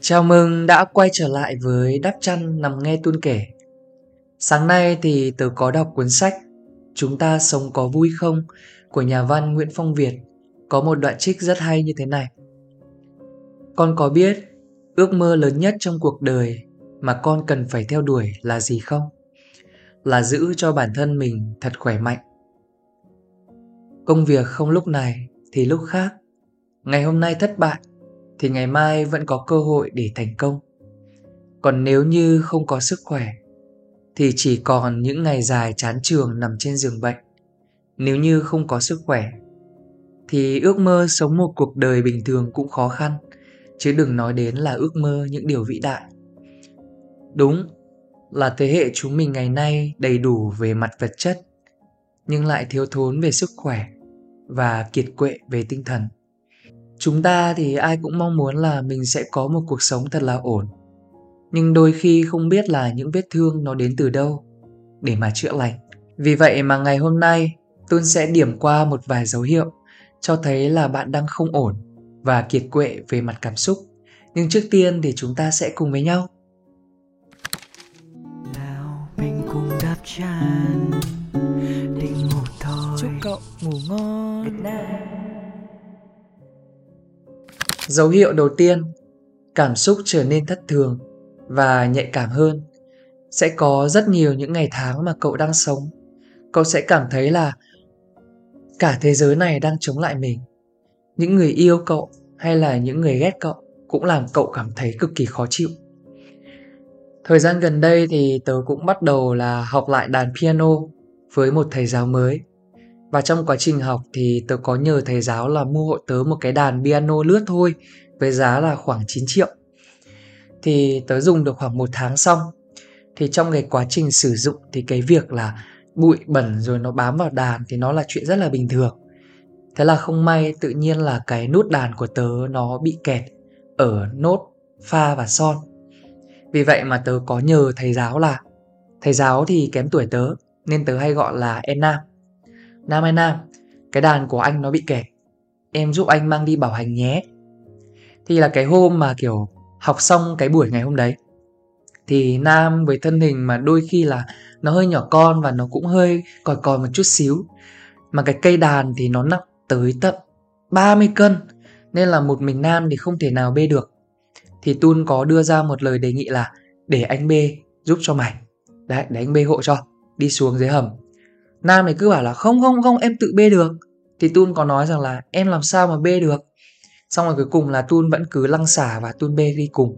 Chào mừng đã quay trở lại với Đắp Chăn Nằm Nghe Tuôn Kể. Sáng nay thì tớ có đọc cuốn sách Chúng ta sống có vui không của nhà văn Nguyễn Phong Việt, Có một đoạn trích rất hay như thế này. Con có biết ước mơ lớn nhất trong cuộc đời mà con cần phải theo đuổi là gì không? Là giữ cho bản thân mình thật khỏe mạnh. Công việc không lúc này thì lúc khác. Ngày hôm nay thất bại thì ngày mai vẫn có cơ hội để thành công. Còn nếu như không có sức khỏe thì chỉ còn những ngày dài chán trường nằm trên giường bệnh. Nếu như không có sức khỏe thì ước mơ sống một cuộc đời bình thường cũng khó khăn, chứ đừng nói đến là ước mơ những điều vĩ đại. Đúng là thế hệ chúng mình ngày nay đầy đủ về mặt vật chất nhưng lại thiếu thốn về sức khỏe và kiệt quệ về tinh thần. Chúng ta thì ai cũng mong muốn là mình sẽ có một cuộc sống thật là ổn. Nhưng đôi khi không biết là những vết thương nó đến từ đâu để mà chữa lành. Vì vậy mà ngày hôm nay tôi sẽ điểm qua một vài dấu hiệu cho thấy là bạn đang không ổn và kiệt quệ về mặt cảm xúc. Nhưng trước tiên thì chúng ta sẽ cùng với nhau. Nào mình cùng đắp chăn định ngủ thôi. Chúc cậu ngủ ngon. Good night. Dấu hiệu đầu tiên, cảm xúc trở nên thất thường và nhạy cảm hơn. Sẽ có rất nhiều những ngày tháng mà cậu đang sống. Cậu sẽ cảm thấy là cả thế giới này đang chống lại mình. Những người yêu cậu hay là những người ghét cậu cũng làm cậu cảm thấy cực kỳ khó chịu. Thời gian gần đây thì tớ cũng bắt đầu là học lại đàn piano với một thầy giáo mới và trong quá trình học thì tớ có nhờ thầy giáo là mua hộ tớ một cái đàn piano lướt thôi, với giá là khoảng 9 triệu. Thì tớ dùng được khoảng một tháng xong thì trong cái quá trình sử dụng thì cái việc là bụi bẩn rồi nó bám vào đàn thì nó là chuyện rất là bình thường. Thế là không may tự nhiên là cái nút đàn của tớ nó bị kẹt ở nốt, pha và son. Vì vậy mà tớ có nhờ thầy giáo là, thầy giáo thì kém tuổi tớ, nên tớ hay gọi là em Nam Nam ơi Nam, cái đàn của anh nó bị kẹt. Em giúp anh mang đi bảo hành nhé. Thì là cái hôm mà kiểu học xong cái buổi ngày hôm đấy. Thì Nam với thân hình mà đôi khi là nó hơi nhỏ con và nó cũng hơi còi còi một chút xíu. Mà cái cây đàn thì nó nặng tới tận 30 cân. Nên là một mình Nam thì không thể nào bê được. Thì Tun có đưa ra một lời đề nghị là để anh bê giúp cho mày. Đấy, để anh bê hộ cho. Đi xuống dưới hầm Nam thì cứ bảo là không không không, em tự bê được. Thì Tun có nói rằng là em làm sao mà bê được. Xong rồi cuối cùng là Tun vẫn cứ lăng xả và Tun bê đi cùng.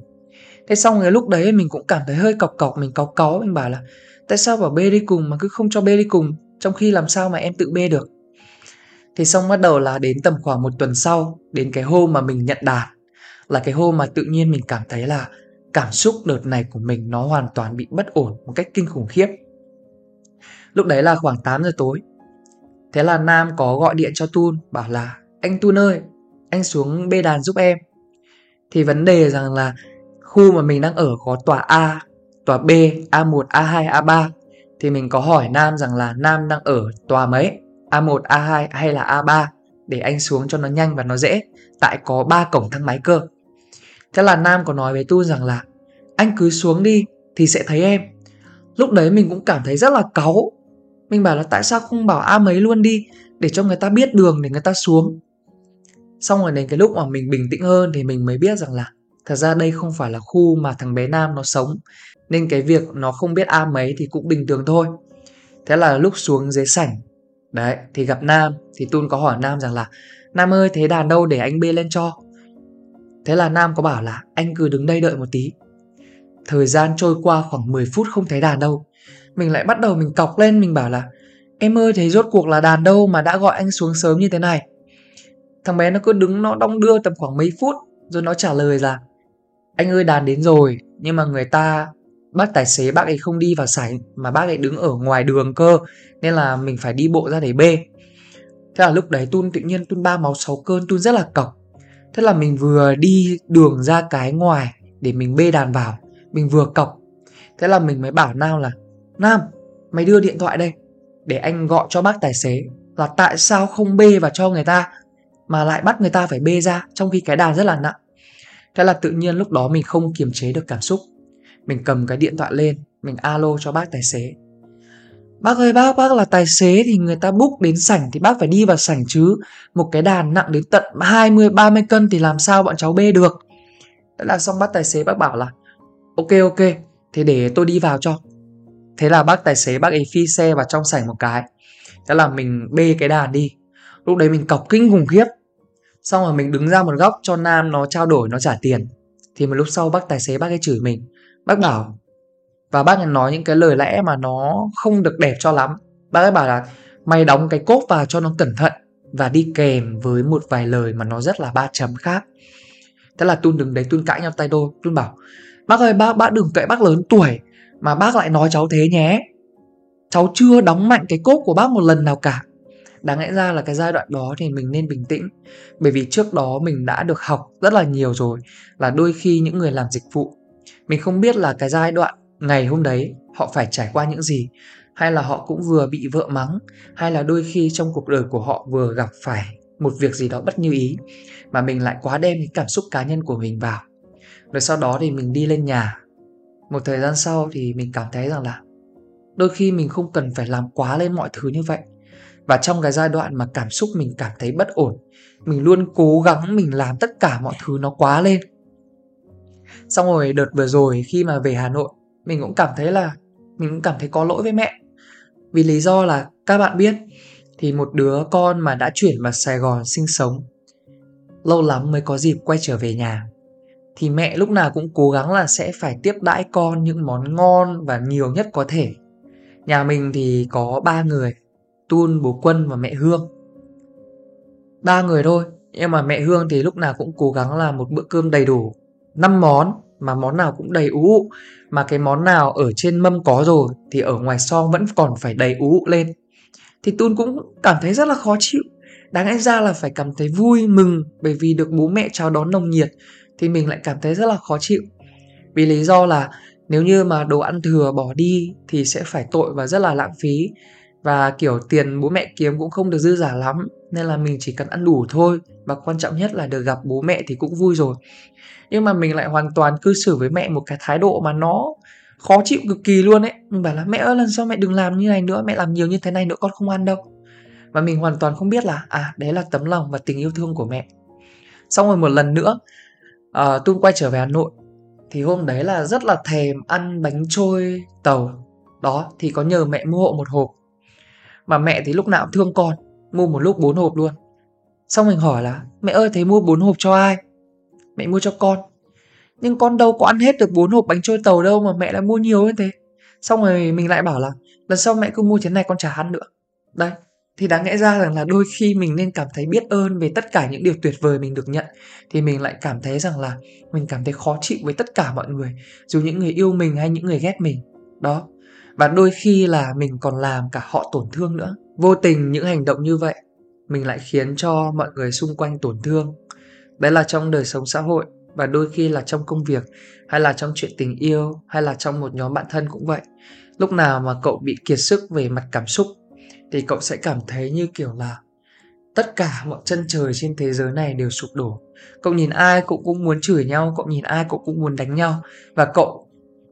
Thế xong rồi lúc đấy mình cũng cảm thấy hơi cọc cọc, Mình cáu cáu, mình bảo là Tại sao bảo bê đi cùng mà cứ không cho bê đi cùng, Trong khi làm sao mà em tự bê được. Thì xong bắt đầu là đến tầm khoảng một tuần sau, Đến cái hôm mà mình nhận đạt Là cái hôm mà tự nhiên mình cảm thấy là Cảm xúc đợt này của mình nó hoàn toàn bị bất ổn một cách kinh khủng khiếp. Lúc đấy là khoảng 8 giờ tối. Thế là Nam có gọi điện cho Tun Bảo là anh Tun ơi Anh xuống bê đàn giúp em. Thì vấn đề rằng là Khu mà mình đang ở có tòa A Tòa B, A1, A2, A3 Thì mình có hỏi Nam rằng là Nam đang ở tòa mấy? A1, A2 hay là A3 Để anh xuống cho nó nhanh và nó dễ. Tại có 3 cổng thang máy cơ. Thế là Nam có nói với Tun rằng là Anh cứ xuống đi thì sẽ thấy em. Lúc đấy mình cũng cảm thấy rất là cáu mình bảo là tại sao không bảo A mấy luôn đi, Để cho người ta biết đường để người ta xuống? Xong rồi đến cái lúc mà mình bình tĩnh hơn Thì mình mới biết rằng là Thật ra đây không phải là khu mà thằng bé Nam nó sống. Nên cái việc nó không biết A mấy thì cũng bình thường thôi. Thế là lúc xuống dưới sảnh, Đấy, thì gặp Nam, Thì Tun có hỏi Nam rằng là Nam ơi, thế đàn đâu để anh bê lên cho? Thế là Nam có bảo là anh cứ đứng đây đợi một tí. Thời gian trôi qua khoảng 10 phút không thấy đàn đâu mình lại bắt đầu mình cọc lên, mình bảo là, em ơi, thế rốt cuộc là đàn đâu mà đã gọi anh xuống sớm như thế này? Thằng bé nó cứ đứng, nó đong đưa tầm khoảng mấy phút, rồi nó trả lời là, anh ơi, đàn đến rồi, nhưng mà người ta, bác tài xế, bác ấy không đi vào sảnh, mà bác ấy đứng ở ngoài đường cơ, nên là mình phải đi bộ ra để bê thế là lúc đấy tun tự nhiên, tun ba máu sáu cơn, tun rất là cọc. Thế là mình vừa đi đường ra cái ngoài để mình bê đàn vào, mình vừa cọc. Thế là mình mới bảo nao là Nam, mày đưa điện thoại đây Để anh gọi cho bác tài xế Là tại sao không bê vào cho người ta mà lại bắt người ta phải bê ra trong khi cái đàn rất là nặng. Thế là tự nhiên lúc đó mình không kiềm chế được cảm xúc. Mình cầm cái điện thoại lên, mình alo cho bác tài xế. Bác ơi bác, bác là tài xế thì người ta book đến sảnh thì bác phải đi vào sảnh chứ. Một cái đàn nặng đến tận 20-30 cân thì làm sao bọn cháu bê được. Thế là xong bác tài xế bác bảo là Ok ok, thế để tôi đi vào cho. Thế là bác tài xế, bác ấy phi xe vào trong sảnh một cái. Thế là mình bê cái đàn đi. Lúc đấy mình cọc kinh khủng khiếp. Xong rồi mình đứng ra một góc cho Nam nó trao đổi, nó trả tiền. Thì một lúc sau bác tài xế, bác ấy chửi mình. Bác bảo, và bác ấy nói những cái lời lẽ mà nó không được đẹp cho lắm. Bác ấy bảo là, mày đóng cái cốp vào cho nó cẩn thận và đi kèm với một vài lời mà nó rất là ba chấm khác. Thế là Tun đứng đấy, Tun cãi nhau tay đôi. Tun bảo, bác ơi, bác bác đừng cậy bác lớn tuổi mà bác lại nói cháu thế nhé. Cháu chưa đóng mạnh cái cốt của bác một lần nào cả. Đáng lẽ ra là cái giai đoạn đó thì mình nên bình tĩnh Bởi vì trước đó mình đã được học rất là nhiều rồi, Là đôi khi những người làm dịch vụ, Mình không biết là cái giai đoạn ngày hôm đấy họ phải trải qua những gì, hay là họ cũng vừa bị vợ mắng, hay là đôi khi trong cuộc đời của họ vừa gặp phải một việc gì đó bất như ý, mà mình lại quá đem cái cảm xúc cá nhân của mình vào rồi sau đó thì mình đi lên nhà một thời gian sau thì mình cảm thấy rằng là đôi khi mình không cần phải làm quá lên mọi thứ như vậy. Và trong cái giai đoạn mà cảm xúc mình cảm thấy bất ổn, mình luôn cố gắng mình làm tất cả mọi thứ nó quá lên. Xong rồi đợt vừa rồi khi mà về hà nội, mình cũng cảm thấy là, mình cũng cảm thấy có lỗi với mẹ. Vì lý do là các bạn biết, thì một đứa con mà đã chuyển vào Sài Gòn sinh sống, lâu lắm mới có dịp quay trở về nhà thì mẹ lúc nào cũng cố gắng là sẽ phải tiếp đãi con những món ngon và nhiều nhất có thể. Nhà mình thì có ba người, Tun, bố Quân và mẹ Hương. Ba người thôi, nhưng mà mẹ Hương thì lúc nào cũng cố gắng là một bữa cơm đầy đủ, năm món mà món nào cũng đầy ú mà cái món nào ở trên mâm có rồi thì ở ngoài song vẫn còn phải đầy ú lên thì Tun cũng cảm thấy rất là khó chịu đáng lẽ ra là phải cảm thấy vui mừng bởi vì được bố mẹ chào đón nồng nhiệt thì mình lại cảm thấy rất là khó chịu. Vì lý do là nếu như mà đồ ăn thừa bỏ đi thì sẽ phải tội và rất là lãng phí. Và kiểu tiền bố mẹ kiếm cũng không được dư giả lắm, nên là mình chỉ cần ăn đủ thôi. Và quan trọng nhất là được gặp bố mẹ thì cũng vui rồi. Nhưng mà mình lại hoàn toàn cư xử với mẹ một cái thái độ mà nó khó chịu cực kỳ luôn ấy. Mình bảo là, mẹ ơi, lần sau mẹ đừng làm như này nữa, mẹ làm nhiều như thế này nữa con không ăn đâu. Và mình hoàn toàn không biết là à đấy là tấm lòng và tình yêu thương của mẹ. Xong rồi một lần nữa Ờ, uh, Tun quay trở về Hà Nội. Thì hôm đấy là rất là thèm ăn bánh trôi tàu. Đó thì có nhờ mẹ mua hộ một hộp. Mà mẹ thì lúc nào cũng thương con mua một lúc bốn hộp luôn. Xong mình hỏi là mẹ ơi thế mua bốn hộp cho ai? Mẹ mua cho con. Nhưng con đâu có ăn hết được bốn hộp bánh trôi tàu đâu mà mẹ lại mua nhiều như thế. Xong rồi mình lại bảo là lần sau mẹ cứ mua thế này con chả ăn nữa. Đây thì đáng lẽ ra rằng là đôi khi mình nên cảm thấy biết ơn về tất cả những điều tuyệt vời mình được nhận. Thì mình lại cảm thấy rằng là mình cảm thấy khó chịu với tất cả mọi người, dù những người yêu mình hay những người ghét mình. Đó. Và đôi khi là mình còn làm cả họ tổn thương nữa. Vô tình những hành động như vậy, mình lại khiến cho mọi người xung quanh tổn thương. Đấy là trong đời sống xã hội, và đôi khi là trong công việc, hay là trong chuyện tình yêu, hay là trong một nhóm bạn thân cũng vậy. Lúc nào mà cậu bị kiệt sức về mặt cảm xúc thì cậu sẽ cảm thấy như kiểu là tất cả mọi chân trời trên thế giới này đều sụp đổ. Cậu nhìn ai cậu cũng muốn chửi nhau, cậu nhìn ai cậu cũng muốn đánh nhau. Và cậu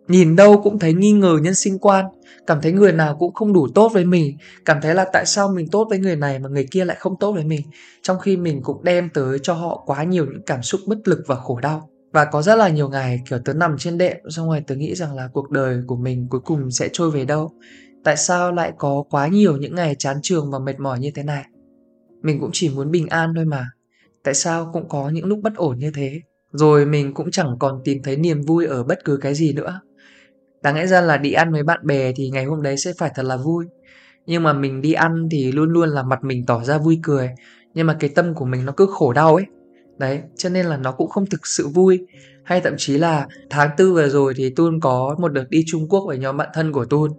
Nhìn đâu cũng thấy nghi ngờ nhân sinh quan, Cảm thấy người nào cũng không đủ tốt với mình, Cảm thấy là tại sao mình tốt với người này mà người kia lại không tốt với mình, Trong khi mình cũng đem tới cho họ quá nhiều những cảm xúc bất lực và khổ đau. Và có rất là nhiều ngày, kiểu tớ nằm trên đệm, Xong rồi tớ nghĩ rằng là cuộc đời của mình cuối cùng sẽ trôi về đâu. Tại sao lại có quá nhiều những ngày chán trường và mệt mỏi như thế này? Mình cũng chỉ muốn bình an thôi mà. Tại sao cũng có những lúc bất ổn như thế? Rồi mình cũng chẳng còn tìm thấy niềm vui ở bất cứ cái gì nữa. Đáng lẽ ra là đi ăn với bạn bè thì ngày hôm đấy sẽ phải thật là vui. Nhưng mà mình đi ăn thì luôn luôn là mặt mình tỏ ra vui cười. Nhưng mà cái tâm của mình nó cứ khổ đau ấy. Đấy, cho nên là nó cũng không thực sự vui. Hay thậm chí là tháng tư vừa rồi thì Tun có một đợt đi Trung Quốc với nhóm bạn thân của Tun.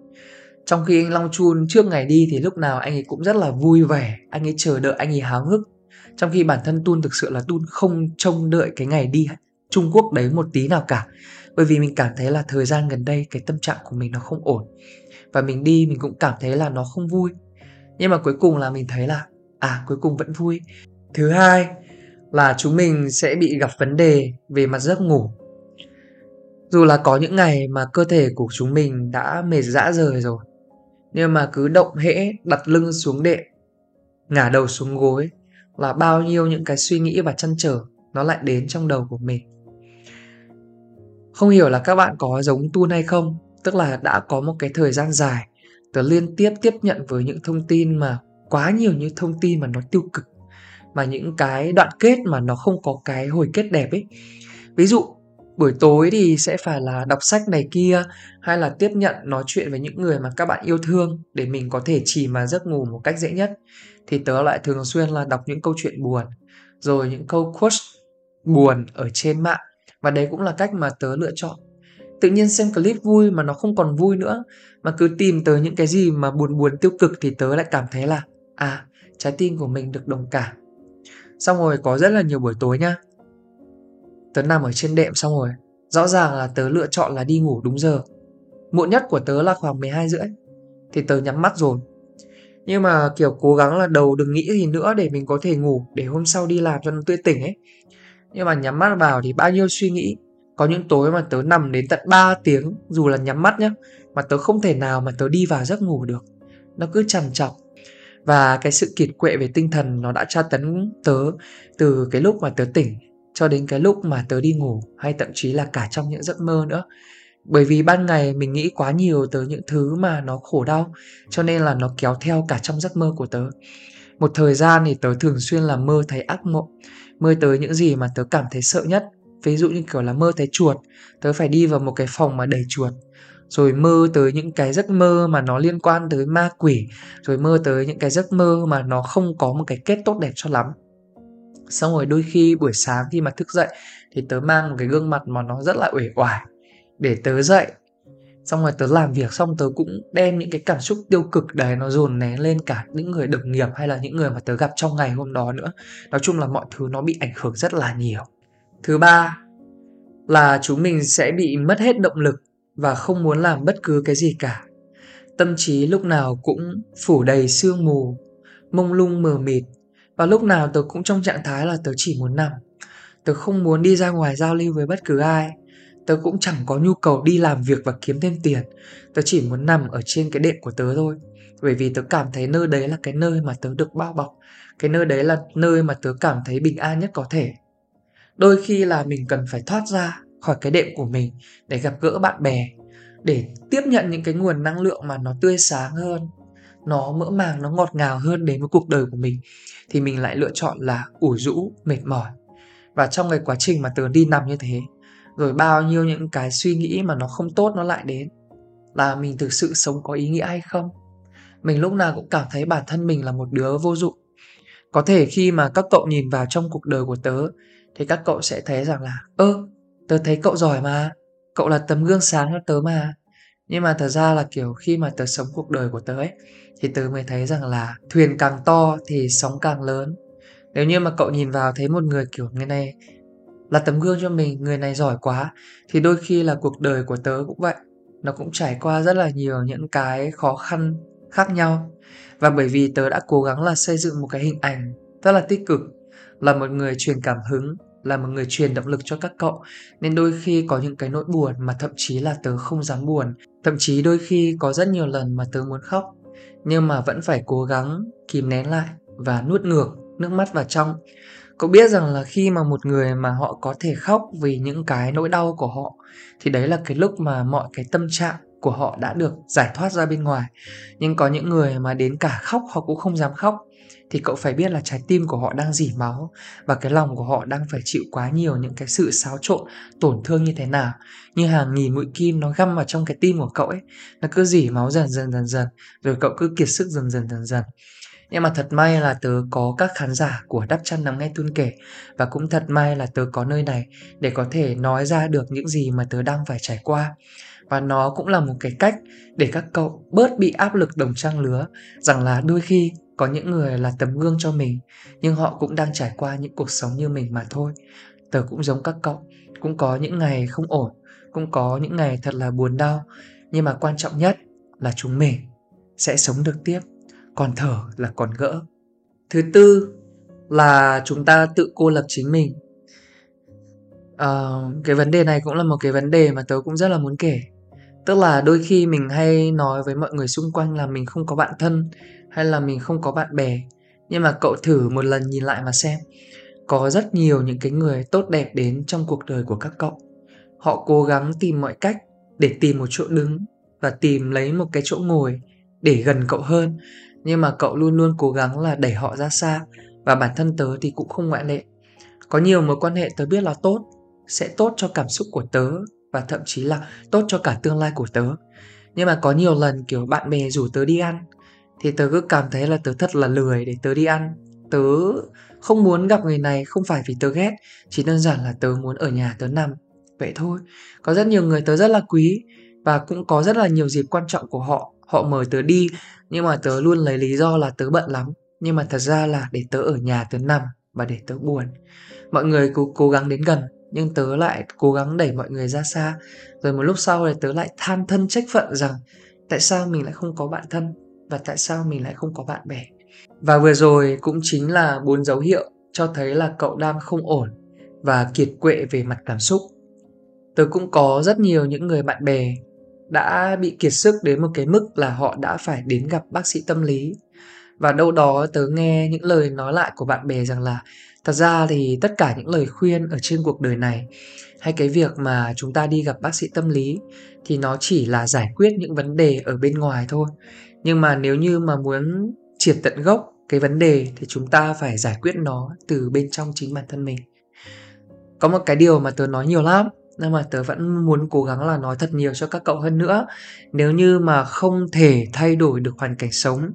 Trong khi anh Long Chun trước ngày đi thì lúc nào anh ấy cũng rất là vui vẻ Anh ấy chờ đợi, anh ấy háo hức. Trong khi bản thân Tun thực sự là Tun không trông đợi cái ngày đi Trung Quốc đấy một tí nào cả. Bởi vì mình cảm thấy là thời gian gần đây cái tâm trạng của mình nó không ổn. Và mình đi mình cũng cảm thấy là nó không vui. Nhưng mà cuối cùng là mình thấy là à cuối cùng vẫn vui. Thứ hai là chúng mình sẽ bị gặp vấn đề về mặt giấc ngủ. Dù là có những ngày mà cơ thể của chúng mình đã mệt dã rời rồi, nhưng mà cứ động hễ đặt lưng xuống đệm, ngả đầu xuống gối là bao nhiêu những cái suy nghĩ và chăn trở nó lại đến trong đầu của mình. Không hiểu là các bạn có giống tu hay không, tức là đã có một cái thời gian dài tớ liên tiếp tiếp nhận với những thông tin mà quá nhiều những thông tin mà nó tiêu cực mà những cái đoạn kết mà nó không có cái hồi kết đẹp ấy ví dụ buổi tối thì sẽ phải là đọc sách này kia, hay là tiếp nhận nói chuyện với những người mà các bạn yêu thương để mình có thể chìm vào giấc ngủ một cách dễ nhất. Thì tớ lại thường xuyên là đọc những câu chuyện buồn, rồi những câu quote buồn ở trên mạng. Và đấy cũng là cách mà tớ lựa chọn. Tự nhiên xem clip vui mà nó không còn vui nữa, mà cứ tìm tới những cái gì mà buồn buồn tiêu cực thì tớ lại cảm thấy là à trái tim của mình được đồng cảm. Xong rồi có rất là nhiều buổi tối nhá tớ nằm ở trên đệm xong rồi. Rõ ràng là tớ lựa chọn là đi ngủ đúng giờ. Muộn nhất của tớ là khoảng 12 rưỡi. Thì tớ nhắm mắt rồi. Nhưng mà, kiểu, cố gắng là đầu đừng nghĩ gì nữa để mình có thể ngủ, để hôm sau đi làm cho nó tươi tỉnh ấy. Nhưng mà nhắm mắt vào thì bao nhiêu suy nghĩ. Có những tối mà tớ nằm đến tận 3 tiếng, dù là nhắm mắt nhá, mà tớ không thể nào mà tớ đi vào giấc ngủ được. Nó cứ trằn trọc. Và cái sự kiệt quệ về tinh thần nó đã tra tấn tớ từ cái lúc mà tớ tỉnh cho đến cái lúc mà tớ đi ngủ, hay thậm chí là cả trong những giấc mơ nữa. Bởi vì ban ngày mình nghĩ quá nhiều tới những thứ mà nó khổ đau, cho nên là nó kéo theo cả trong giấc mơ của tớ. Một thời gian thì tớ thường xuyên là mơ thấy ác mộng, mơ tới những gì mà tớ cảm thấy sợ nhất. Ví dụ như kiểu là mơ thấy chuột, tớ phải đi vào một cái phòng mà đầy chuột. Rồi mơ tới những cái giấc mơ mà nó liên quan tới ma quỷ, rồi mơ tới những cái giấc mơ mà nó không có một cái kết tốt đẹp cho lắm xong rồi đôi khi buổi sáng khi mà thức dậy thì tớ mang một cái gương mặt mà nó rất là uể oải để tớ dậy. Xong rồi tớ làm việc xong tớ cũng đem những cái cảm xúc tiêu cực đấy nó dồn nén lên cả những người đồng nghiệp hay là những người mà tớ gặp trong ngày hôm đó nữa. Nói chung là mọi thứ nó bị ảnh hưởng rất là nhiều. Thứ ba là chúng mình sẽ bị mất hết động lực và không muốn làm bất cứ cái gì cả. Tâm trí lúc nào cũng phủ đầy sương mù, mông lung mờ mịt và lúc nào tớ cũng trong trạng thái là tớ chỉ muốn nằm tớ không muốn đi ra ngoài giao lưu với bất cứ ai. Tớ cũng chẳng có nhu cầu đi làm việc và kiếm thêm tiền. Tớ chỉ muốn nằm ở trên cái đệm của tớ thôi. Bởi vì tớ cảm thấy nơi đấy là cái nơi mà tớ được bao bọc. Cái nơi đấy là nơi mà tớ cảm thấy bình an nhất có thể. Đôi khi là mình cần phải thoát ra khỏi cái đệm của mình để gặp gỡ bạn bè, để tiếp nhận những cái nguồn năng lượng mà nó tươi sáng hơn nó mỡ màng, nó ngọt ngào hơn đến với cuộc đời của mình, thì mình lại lựa chọn là ủ rũ, mệt mỏi. Và trong cái quá trình mà tớ đi nằm như thế, rồi bao nhiêu những cái suy nghĩ mà nó không tốt nó lại đến, là mình thực sự sống có ý nghĩa hay không? Mình lúc nào cũng cảm thấy bản thân mình là một đứa vô dụng. Có thể khi mà các cậu nhìn vào trong cuộc đời của tớ, thì các cậu sẽ thấy rằng là, ơ, tớ thấy cậu giỏi mà, cậu là tấm gương sáng cho tớ mà. Nhưng mà thật ra là kiểu khi mà tớ sống cuộc đời của tớ ấy thì tớ mới thấy rằng là thuyền càng to thì sóng càng lớn. Nếu như mà cậu nhìn vào thấy một người kiểu người này là tấm gương cho mình, người này giỏi quá, thì đôi khi là cuộc đời của tớ cũng vậy. Nó cũng trải qua rất là nhiều những cái khó khăn khác nhau. Và bởi vì tớ đã cố gắng là xây dựng một cái hình ảnh rất là tích cực, là một người truyền cảm hứng, là một người truyền động lực cho các cậu, nên đôi khi có những cái nỗi buồn mà thậm chí là tớ không dám buồn. Thậm chí đôi khi có rất nhiều lần mà tớ muốn khóc nhưng mà vẫn phải cố gắng kìm nén lại và nuốt ngược nước mắt vào trong. Cậu biết rằng là khi mà một người mà họ có thể khóc vì những cái nỗi đau của họ, thì đấy là cái lúc mà mọi cái tâm trạng của họ đã được giải thoát ra bên ngoài. Nhưng có những người mà đến cả khóc, họ cũng không dám khóc. Thì cậu phải biết là trái tim của họ đang dỉ máu và cái lòng của họ đang phải chịu quá nhiều những cái sự xáo trộn, tổn thương như thế nào. Như hàng nghìn mũi kim nó găm vào trong cái tim của cậu ấy, nó cứ dỉ máu dần dần dần dần, rồi cậu cứ kiệt sức dần dần dần dần. Nhưng mà thật may là tớ có các khán giả của Đắp Chăn Nắm Nghe Tuôn Kể Và cũng thật may là tớ có nơi này để có thể nói ra được những gì mà tớ đang phải trải qua. Và nó cũng là một cái cách để các cậu bớt bị áp lực đồng trang lứa Rằng là đôi khi có những người là tấm gương cho mình nhưng họ cũng đang trải qua những cuộc sống như mình mà thôi. Tớ cũng giống các cậu cũng có những ngày không ổn cũng có những ngày thật là buồn đau nhưng mà quan trọng nhất là chúng mình sẽ sống được tiếp còn thở là còn gỡ. Thứ tư là chúng ta tự cô lập chính mình. Uh, cái vấn đề này cũng là một cái vấn đề mà tớ cũng rất là muốn kể tức là đôi khi mình hay nói với mọi người xung quanh là mình không có bạn thân hay là mình không có bạn bè. Nhưng mà cậu thử một lần nhìn lại mà xem. Có rất nhiều những cái người tốt đẹp đến trong cuộc đời của các cậu. Họ cố gắng tìm mọi cách để tìm một chỗ đứng và tìm lấy một cái chỗ ngồi để gần cậu hơn. Nhưng mà cậu luôn luôn cố gắng là đẩy họ ra xa và bản thân tớ thì cũng không ngoại lệ. Có nhiều mối quan hệ tớ biết là tốt, sẽ tốt cho cảm xúc của tớ và thậm chí là tốt cho cả tương lai của tớ. Nhưng mà có nhiều lần, kiểu, bạn bè rủ tớ đi ăn, thì tớ cứ cảm thấy là tớ thật là lười để tớ đi ăn. Tớ không muốn gặp người này, không phải vì tớ ghét, chỉ đơn giản là tớ muốn ở nhà tớ nằm. Vậy thôi. Có rất nhiều người tớ rất là quý và cũng có rất là nhiều dịp quan trọng của họ. Họ mời tớ đi, nhưng mà tớ luôn lấy lý do là tớ bận lắm. Nhưng mà thật ra là để tớ ở nhà tớ nằm và để tớ buồn. Mọi người cố cố gắng đến gần nhưng tớ lại cố gắng đẩy mọi người ra xa. Rồi một lúc sau thì tớ lại than thân trách phận rằng, tại sao mình lại không có bạn thân và tại sao mình lại không có bạn bè? Và vừa rồi cũng chính là bốn dấu hiệu cho thấy là cậu đang không ổn và kiệt quệ về mặt cảm xúc. Tớ cũng có rất nhiều những người bạn bè đã bị kiệt sức đến một cái mức là họ đã phải đến gặp bác sĩ tâm lý và đâu đó tớ nghe những lời nói lại của bạn bè rằng là, thật ra thì tất cả những lời khuyên ở trên cuộc đời này, hay cái việc mà chúng ta đi gặp bác sĩ tâm lý, thì nó chỉ là giải quyết những vấn đề ở bên ngoài thôi. Nhưng mà nếu như mà muốn triệt tận gốc cái vấn đề thì chúng ta phải giải quyết nó từ bên trong chính bản thân mình. Có một cái điều mà tớ nói nhiều lắm, nhưng mà tớ vẫn muốn cố gắng là nói thật nhiều cho các cậu hơn nữa. Nếu như mà không thể thay đổi được hoàn cảnh sống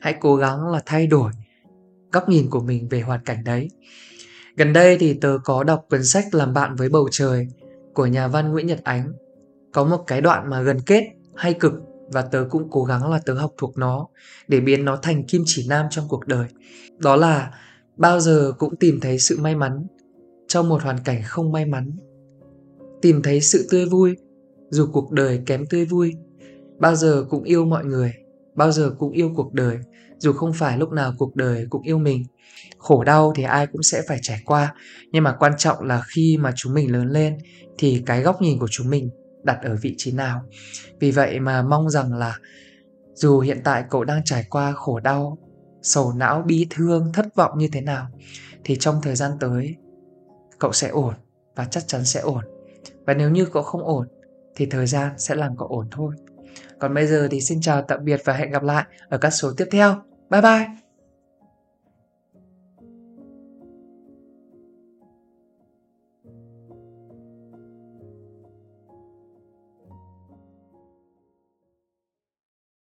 hãy cố gắng là thay đổi góc nhìn của mình về hoàn cảnh đấy. Gần đây thì tớ có đọc cuốn sách làm bạn với bầu trời của nhà văn nguyễn nhật ánh. Có một cái đoạn mà gần kết, hay cực, và tớ cũng cố gắng là tớ học thuộc nó để biến nó thành kim chỉ nam trong cuộc đời. Đó là, bao giờ cũng tìm thấy sự may mắn trong một hoàn cảnh không may mắn. Tìm thấy sự tươi vui, dù cuộc đời kém tươi vui, bao giờ cũng yêu mọi người bao giờ cũng yêu cuộc đời, dù không phải lúc nào cuộc đời cũng yêu mình. Khổ đau thì ai cũng sẽ phải trải qua, nhưng mà quan trọng là khi mà chúng mình lớn lên thì cái góc nhìn của chúng mình đặt ở vị trí nào. Vì vậy mà mong rằng là dù hiện tại cậu đang trải qua khổ đau, sầu não, bi thương, thất vọng như thế nào, thì trong thời gian tới, cậu sẽ ổn và chắc chắn sẽ ổn. Và nếu như cậu không ổn, thì thời gian sẽ làm cậu ổn thôi còn bây giờ thì xin chào tạm biệt và hẹn gặp lại ở các số tiếp theo. Bye bye!